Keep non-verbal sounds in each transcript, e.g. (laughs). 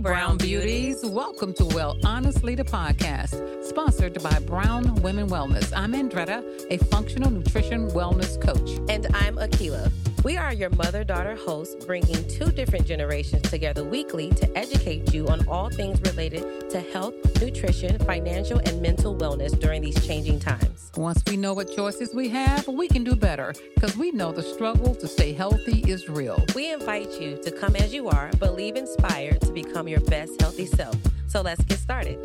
Brown Beauties. Welcome to Well Honestly, the podcast, sponsored by Brown Women Wellness. I'm Andretta, a functional nutrition wellness coach. And I'm Akila. We are your mother daughter hosts, bringing two different generations together weekly to educate you on all things related to health, nutrition, financial, and mental wellness during these changing times. Once we know what choices we have, we can do better because we know the struggle to stay healthy is real. We invite you to come as you are, but leave inspired to become your best healthy self. So let's get started.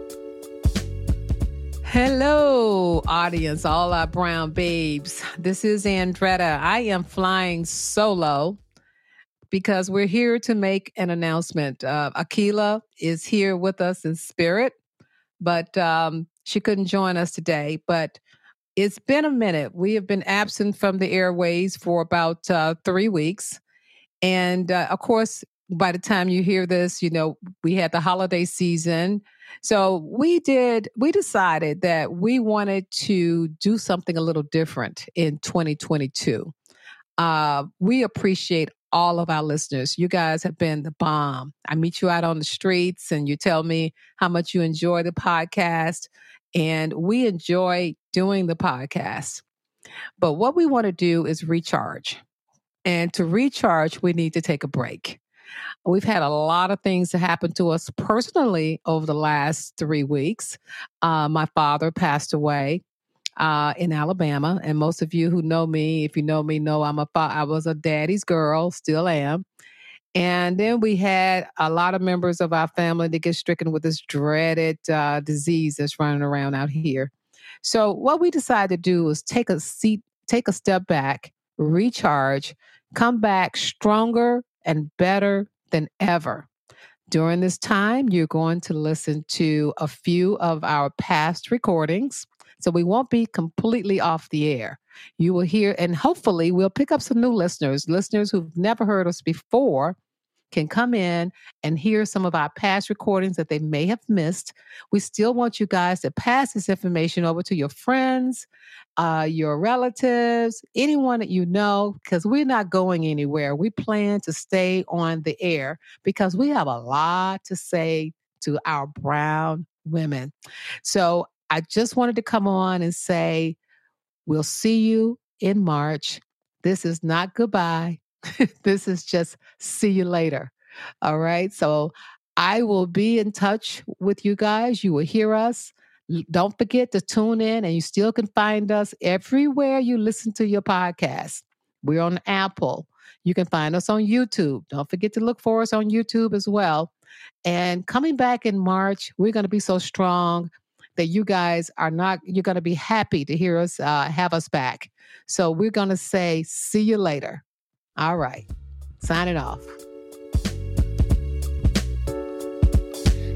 Hello, audience, all our brown babes. This is Andretta. I am flying solo because we're here to make an announcement. Uh, Akila is here with us in spirit, but um, she couldn't join us today. But it's been a minute. We have been absent from the airways for about uh, three weeks. And uh, of course, by the time you hear this, you know, we had the holiday season. So we did, we decided that we wanted to do something a little different in 2022. Uh, we appreciate all of our listeners. You guys have been the bomb. I meet you out on the streets and you tell me how much you enjoy the podcast. And we enjoy doing the podcast. But what we want to do is recharge. And to recharge, we need to take a break. We've had a lot of things to happen to us personally over the last three weeks. Uh, my father passed away uh, in Alabama, and most of you who know me, if you know me, know I'm a fa- I was a daddy's girl, still am. And then we had a lot of members of our family that get stricken with this dreaded uh, disease that's running around out here. So what we decided to do was take a seat, take a step back, recharge, come back stronger and better than ever. During this time, you're going to listen to a few of our past recordings. So we won't be completely off the air. You will hear, and hopefully, we'll pick up some new listeners, listeners who've never heard us before, can come in and hear some of our past recordings that they may have missed. We still want you guys to pass this information over to your friends, uh, your relatives, anyone that you know, because we're not going anywhere. We plan to stay on the air because we have a lot to say to our brown women. So I just wanted to come on and say, we'll see you in March. This is not goodbye. (laughs) this is just see you later. All right. So I will be in touch with you guys. You will hear us. Don't forget to tune in, and you still can find us everywhere you listen to your podcast. We're on Apple. You can find us on YouTube. Don't forget to look for us on YouTube as well. And coming back in March, we're going to be so strong that you guys are not, you're going to be happy to hear us, uh, have us back. So we're going to say, see you later. All right. Signing off.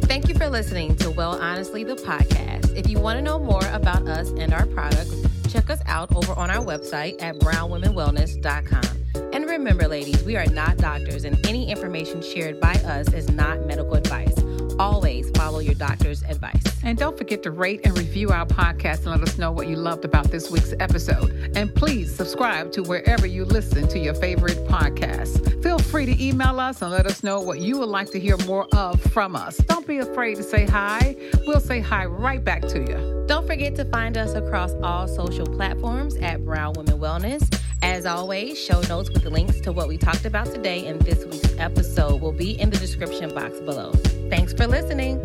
Thank you for listening to Well Honestly, the podcast. If you want to know more about us and our products, check us out over on our website at brownwomenwellness.com. And remember, ladies, we are not doctors, and any information shared by us is not medical advice always follow your doctor's advice. And don't forget to rate and review our podcast and let us know what you loved about this week's episode. And please subscribe to wherever you listen to your favorite podcasts. Feel free to email us and let us know what you would like to hear more of from us. Don't be afraid to say hi. We'll say hi right back to you. Don't forget to find us across all social platforms at Brown Women Wellness. As always, show notes with links to what we talked about today in this week's episode will be in the description box below. Thanks for listening.